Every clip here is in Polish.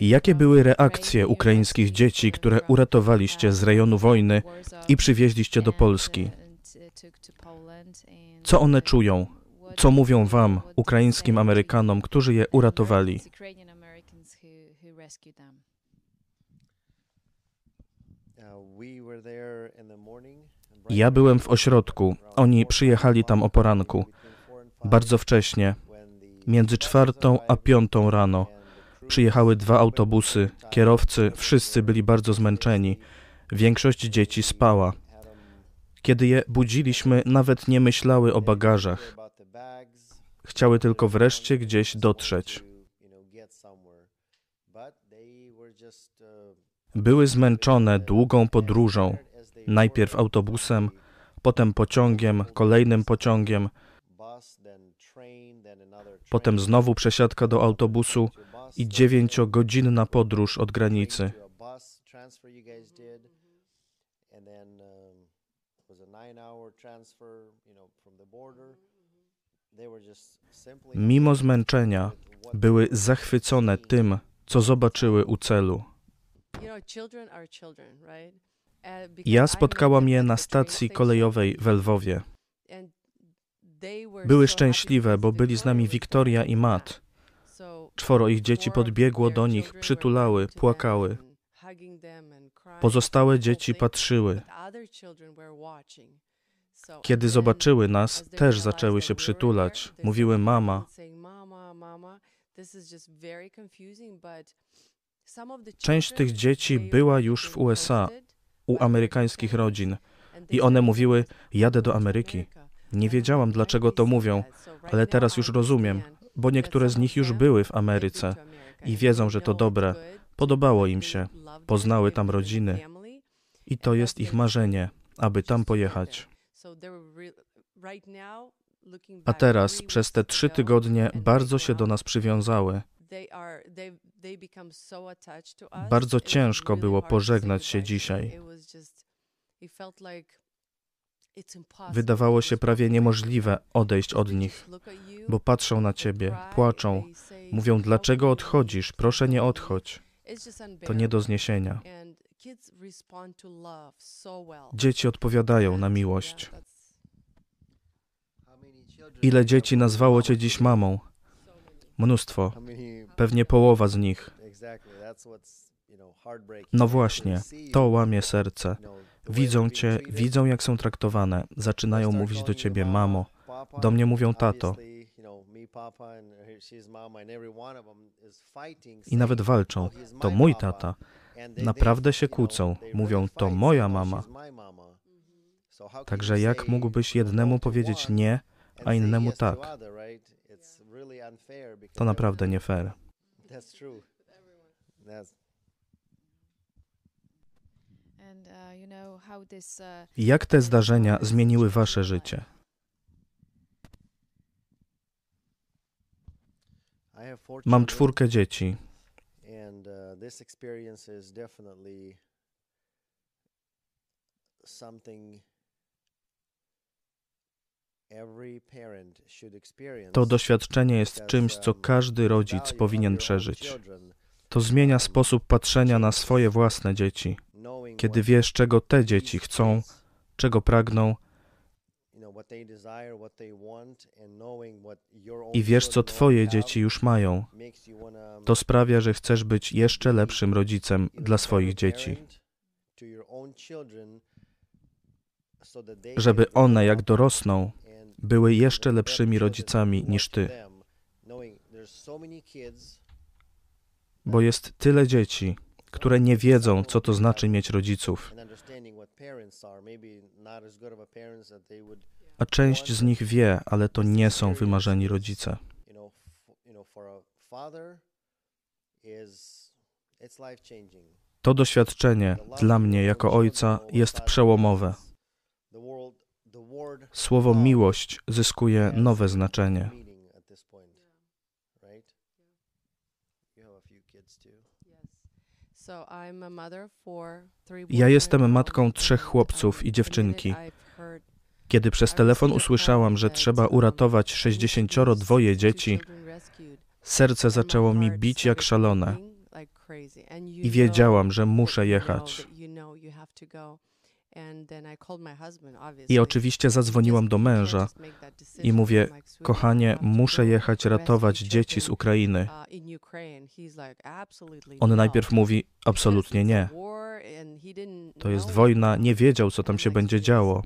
Jakie były reakcje ukraińskich dzieci, które uratowaliście z rejonu wojny i przywieźliście do Polski? Co one czują? Co mówią wam, ukraińskim Amerykanom, którzy je uratowali? Ja byłem w ośrodku. Oni przyjechali tam o poranku. Bardzo wcześnie, między czwartą a piątą rano. Przyjechały dwa autobusy, kierowcy, wszyscy byli bardzo zmęczeni. Większość dzieci spała. Kiedy je budziliśmy, nawet nie myślały o bagażach. Chciały tylko wreszcie gdzieś dotrzeć. Były zmęczone długą podróżą, najpierw autobusem, potem pociągiem, kolejnym pociągiem, potem znowu przesiadka do autobusu i dziewięciogodzinna podróż od granicy. Mimo zmęczenia były zachwycone tym, co zobaczyły u celu. Ja spotkałam je na stacji kolejowej w Lwowie. Były szczęśliwe, bo byli z nami Wiktoria i Matt. Czworo ich dzieci podbiegło do nich, przytulały, płakały. Pozostałe dzieci patrzyły. Kiedy zobaczyły nas, też zaczęły się przytulać. Mówiły mama. Część tych dzieci była już w USA, u amerykańskich rodzin, i one mówiły: Jadę do Ameryki. Nie wiedziałam, dlaczego to mówią, ale teraz już rozumiem, bo niektóre z nich już były w Ameryce i wiedzą, że to dobre. Podobało im się, poznały tam rodziny i to jest ich marzenie, aby tam pojechać. A teraz, przez te trzy tygodnie, bardzo się do nas przywiązały. Bardzo ciężko było pożegnać się dzisiaj. Wydawało się prawie niemożliwe odejść od nich, bo patrzą na ciebie, płaczą, mówią: Dlaczego odchodzisz? Proszę nie odchodź. To nie do zniesienia. Dzieci odpowiadają na miłość. Ile dzieci nazwało cię dziś mamą? Mnóstwo. Pewnie połowa z nich. No właśnie, to łamie serce. Widzą cię, widzą jak są traktowane. Zaczynają mówić do ciebie mamo. Do mnie mówią tato. I nawet walczą. To mój tata. Naprawdę się kłócą. Mówią, to moja mama. Także jak mógłbyś jednemu powiedzieć nie, a innemu tak? To naprawdę nie fair. Jak te zdarzenia zmieniły wasze życie? Mam czwórkę dzieci. To doświadczenie jest czymś, co każdy rodzic powinien przeżyć. To zmienia sposób patrzenia na swoje własne dzieci kiedy wiesz, czego te dzieci chcą, czego pragną i wiesz, co Twoje dzieci już mają, to sprawia, że chcesz być jeszcze lepszym rodzicem dla swoich dzieci. Żeby one, jak dorosną, były jeszcze lepszymi rodzicami niż Ty. Bo jest tyle dzieci, które nie wiedzą, co to znaczy mieć rodziców. A część z nich wie, ale to nie są wymarzeni rodzice. To doświadczenie dla mnie jako ojca jest przełomowe. Słowo miłość zyskuje nowe znaczenie. Ja jestem matką trzech chłopców i dziewczynki. Kiedy przez telefon usłyszałam, że trzeba uratować 62 dzieci, serce zaczęło mi bić jak szalone. i wiedziałam, że muszę jechać. I oczywiście zadzwoniłam do męża i mówię: Kochanie, muszę jechać ratować dzieci z Ukrainy. On najpierw mówi: Absolutnie nie. To jest wojna, nie wiedział, co tam się będzie działo.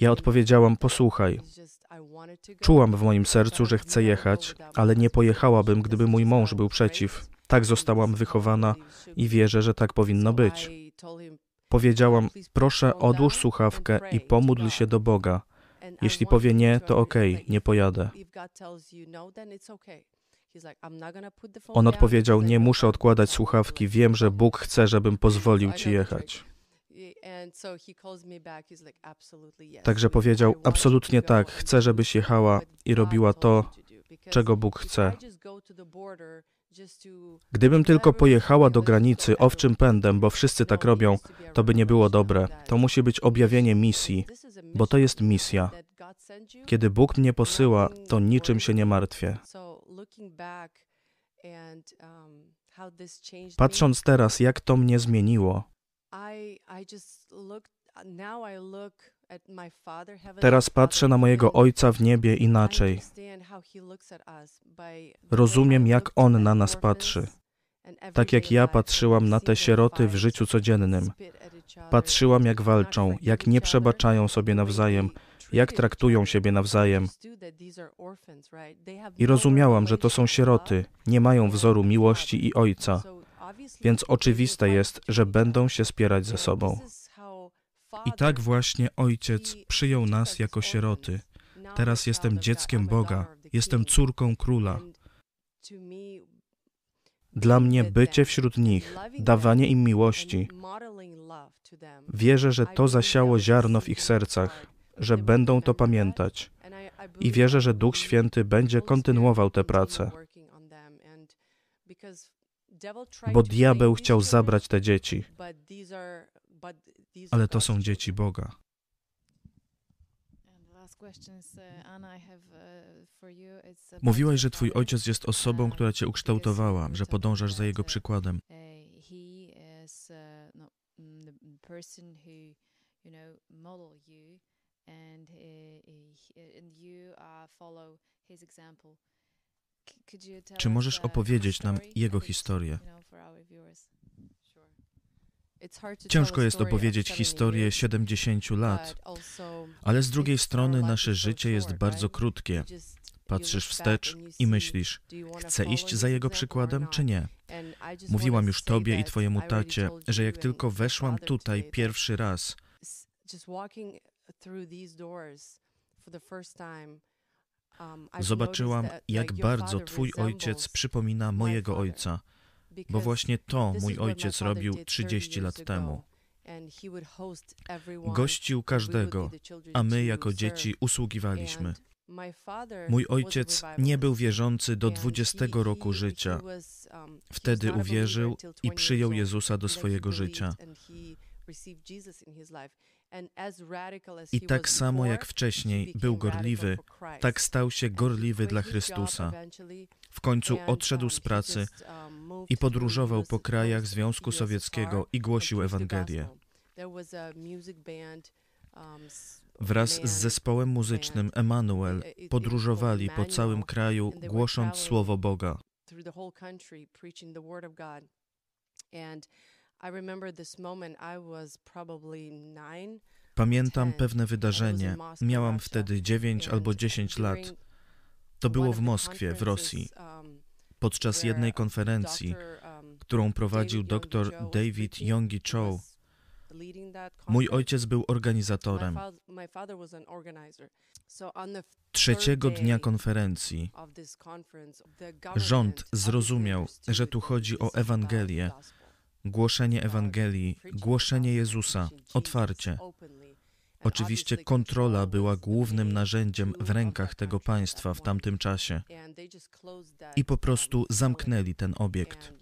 Ja odpowiedziałam: Posłuchaj. Czułam w moim sercu, że chcę jechać, ale nie pojechałabym, gdyby mój mąż był przeciw. Tak zostałam wychowana i wierzę, że tak powinno być. Powiedziałam: Proszę, odłóż słuchawkę i pomódl się do Boga. Jeśli powie nie, to okej, okay, nie pojadę. On odpowiedział: Nie muszę odkładać słuchawki, wiem, że Bóg chce, żebym pozwolił ci jechać. Także powiedział: Absolutnie tak, chcę, żebyś jechała i robiła to, czego Bóg chce. Gdybym tylko pojechała do granicy owczym pędem, bo wszyscy tak robią, to by nie było dobre. To musi być objawienie misji, bo to jest misja. Kiedy Bóg mnie posyła, to niczym się nie martwię. Patrząc teraz, jak to mnie zmieniło, Teraz patrzę na mojego Ojca w niebie inaczej. Rozumiem, jak On na nas patrzy. Tak jak ja patrzyłam na te sieroty w życiu codziennym. Patrzyłam, jak walczą, jak nie przebaczają sobie nawzajem, jak traktują siebie nawzajem. I rozumiałam, że to są sieroty, nie mają wzoru miłości i Ojca. Więc oczywiste jest, że będą się spierać ze sobą. I tak właśnie Ojciec przyjął nas jako sieroty. Teraz jestem dzieckiem Boga, jestem córką króla. Dla mnie bycie wśród nich, dawanie im miłości, wierzę, że to zasiało ziarno w ich sercach, że będą to pamiętać. I wierzę, że Duch Święty będzie kontynuował tę pracę. Bo diabeł chciał zabrać te dzieci ale to są dzieci Boga. Mówiłaś, że Twój ojciec jest osobą, która Cię ukształtowała, że podążasz za jego przykładem. Czy możesz opowiedzieć nam jego historię? Ciężko jest opowiedzieć historię 70 lat, ale z drugiej strony nasze życie jest bardzo krótkie. Patrzysz wstecz i myślisz, chcę iść za jego przykładem, czy nie? Mówiłam już tobie i twojemu tacie, że jak tylko weszłam tutaj pierwszy raz, um, zobaczyłam, jak bardzo twój ojciec przypomina mojego ojca bo właśnie to mój ojciec robił 30 lat temu. Gościł każdego, a my jako dzieci usługiwaliśmy. Mój ojciec nie był wierzący do 20 roku życia. Um, Wtedy uwierzył i przyjął Jezusa do swojego życia. I tak samo jak wcześniej był gorliwy, tak stał się gorliwy dla Chrystusa. W końcu odszedł z pracy i podróżował po krajach Związku Sowieckiego i głosił Ewangelię. Wraz z zespołem muzycznym Emanuel podróżowali po całym kraju, głosząc Słowo Boga. Pamiętam pewne wydarzenie. Miałam wtedy 9 albo 10 lat. To było w Moskwie, w Rosji, um, podczas jednej konferencji, um, którą prowadził dr David Yongi Cho. Mój ojciec był organizatorem. Trzeciego dnia konferencji rząd zrozumiał, że tu chodzi o Ewangelię, głoszenie Ewangelii, głoszenie Jezusa otwarcie. Oczywiście kontrola była głównym narzędziem w rękach tego państwa w tamtym czasie i po prostu zamknęli ten obiekt.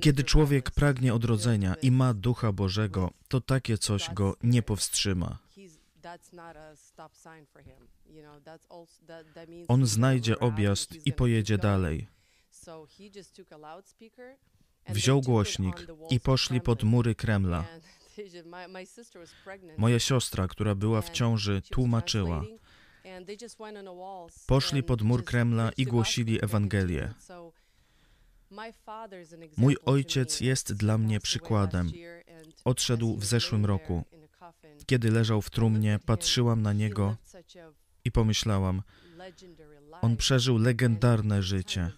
Kiedy człowiek pragnie odrodzenia i ma Ducha Bożego, to takie coś go nie powstrzyma. On znajdzie objazd i pojedzie dalej. Wziął głośnik i poszli pod mury Kremla. Moja siostra, która była w ciąży, tłumaczyła. Poszli pod mur Kremla i głosili Ewangelię. Mój ojciec jest dla mnie przykładem. Odszedł w zeszłym roku. Kiedy leżał w trumnie, patrzyłam na niego i pomyślałam: On przeżył legendarne życie.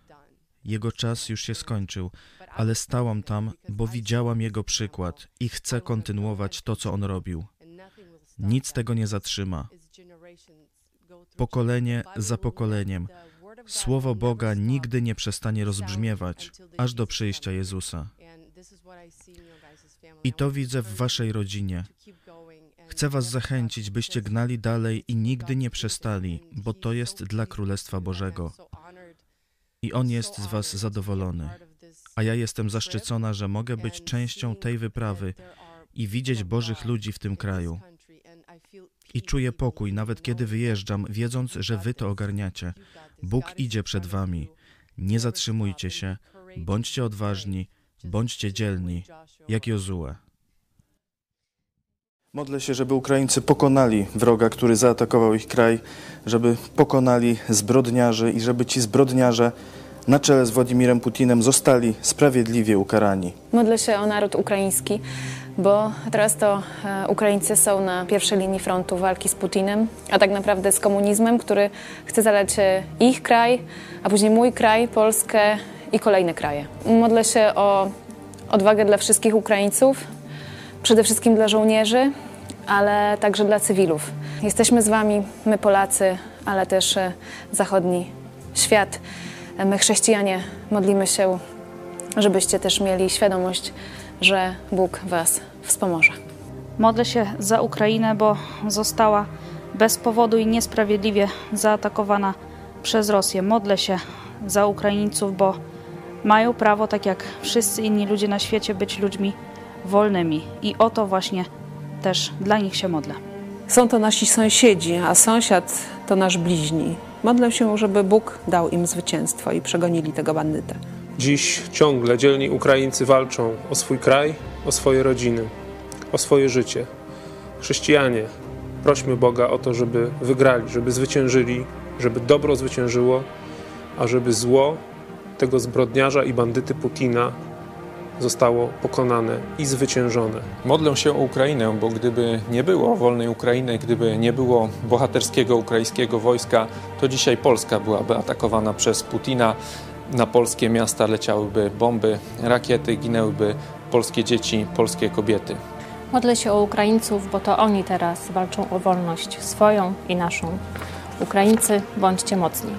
Jego czas już się skończył, ale stałam tam, bo widziałam jego przykład i chcę kontynuować to, co on robił. Nic tego nie zatrzyma. Pokolenie za pokoleniem. Słowo Boga nigdy nie przestanie rozbrzmiewać, aż do przyjścia Jezusa. I to widzę w Waszej rodzinie. Chcę Was zachęcić, byście gnali dalej i nigdy nie przestali, bo to jest dla Królestwa Bożego. I On jest z Was zadowolony. A ja jestem zaszczycona, że mogę być częścią tej wyprawy i widzieć Bożych ludzi w tym kraju. I czuję pokój, nawet kiedy wyjeżdżam, wiedząc, że Wy to ogarniacie. Bóg idzie przed Wami. Nie zatrzymujcie się, bądźcie odważni, bądźcie dzielni, jak Jozue. Modlę się, żeby Ukraińcy pokonali wroga, który zaatakował ich kraj, żeby pokonali zbrodniarzy i żeby ci zbrodniarze na czele z Władimirem Putinem zostali sprawiedliwie ukarani. Modlę się o naród ukraiński, bo teraz to e, Ukraińcy są na pierwszej linii frontu walki z Putinem, a tak naprawdę z komunizmem, który chce zalać e, ich kraj, a później mój kraj, Polskę i kolejne kraje. Modlę się o odwagę dla wszystkich Ukraińców, przede wszystkim dla żołnierzy, ale także dla cywilów. Jesteśmy z Wami, my Polacy, ale też e, zachodni świat. My, chrześcijanie, modlimy się, żebyście też mieli świadomość, że Bóg Was wspomoże. Modlę się za Ukrainę, bo została bez powodu i niesprawiedliwie zaatakowana przez Rosję. Modlę się za Ukraińców, bo mają prawo, tak jak wszyscy inni ludzie na świecie, być ludźmi wolnymi. I o to właśnie też dla nich się modlę. Są to nasi sąsiedzi, a sąsiad to nasz bliźni. Modlę się, żeby Bóg dał im zwycięstwo i przegonili tego bandytę. Dziś ciągle dzielni Ukraińcy walczą o swój kraj, o swoje rodziny, o swoje życie. Chrześcijanie, prośmy Boga o to, żeby wygrali, żeby zwyciężyli, żeby dobro zwyciężyło, a żeby zło tego zbrodniarza i bandyty Putina zostało pokonane i zwyciężone. Modlę się o Ukrainę, bo gdyby nie było wolnej Ukrainy, gdyby nie było bohaterskiego ukraińskiego wojska, to dzisiaj Polska byłaby atakowana przez Putina. Na polskie miasta leciałyby bomby, rakiety, ginęłyby polskie dzieci, polskie kobiety. Modlę się o Ukraińców, bo to oni teraz walczą o wolność swoją i naszą. Ukraińcy, bądźcie mocni.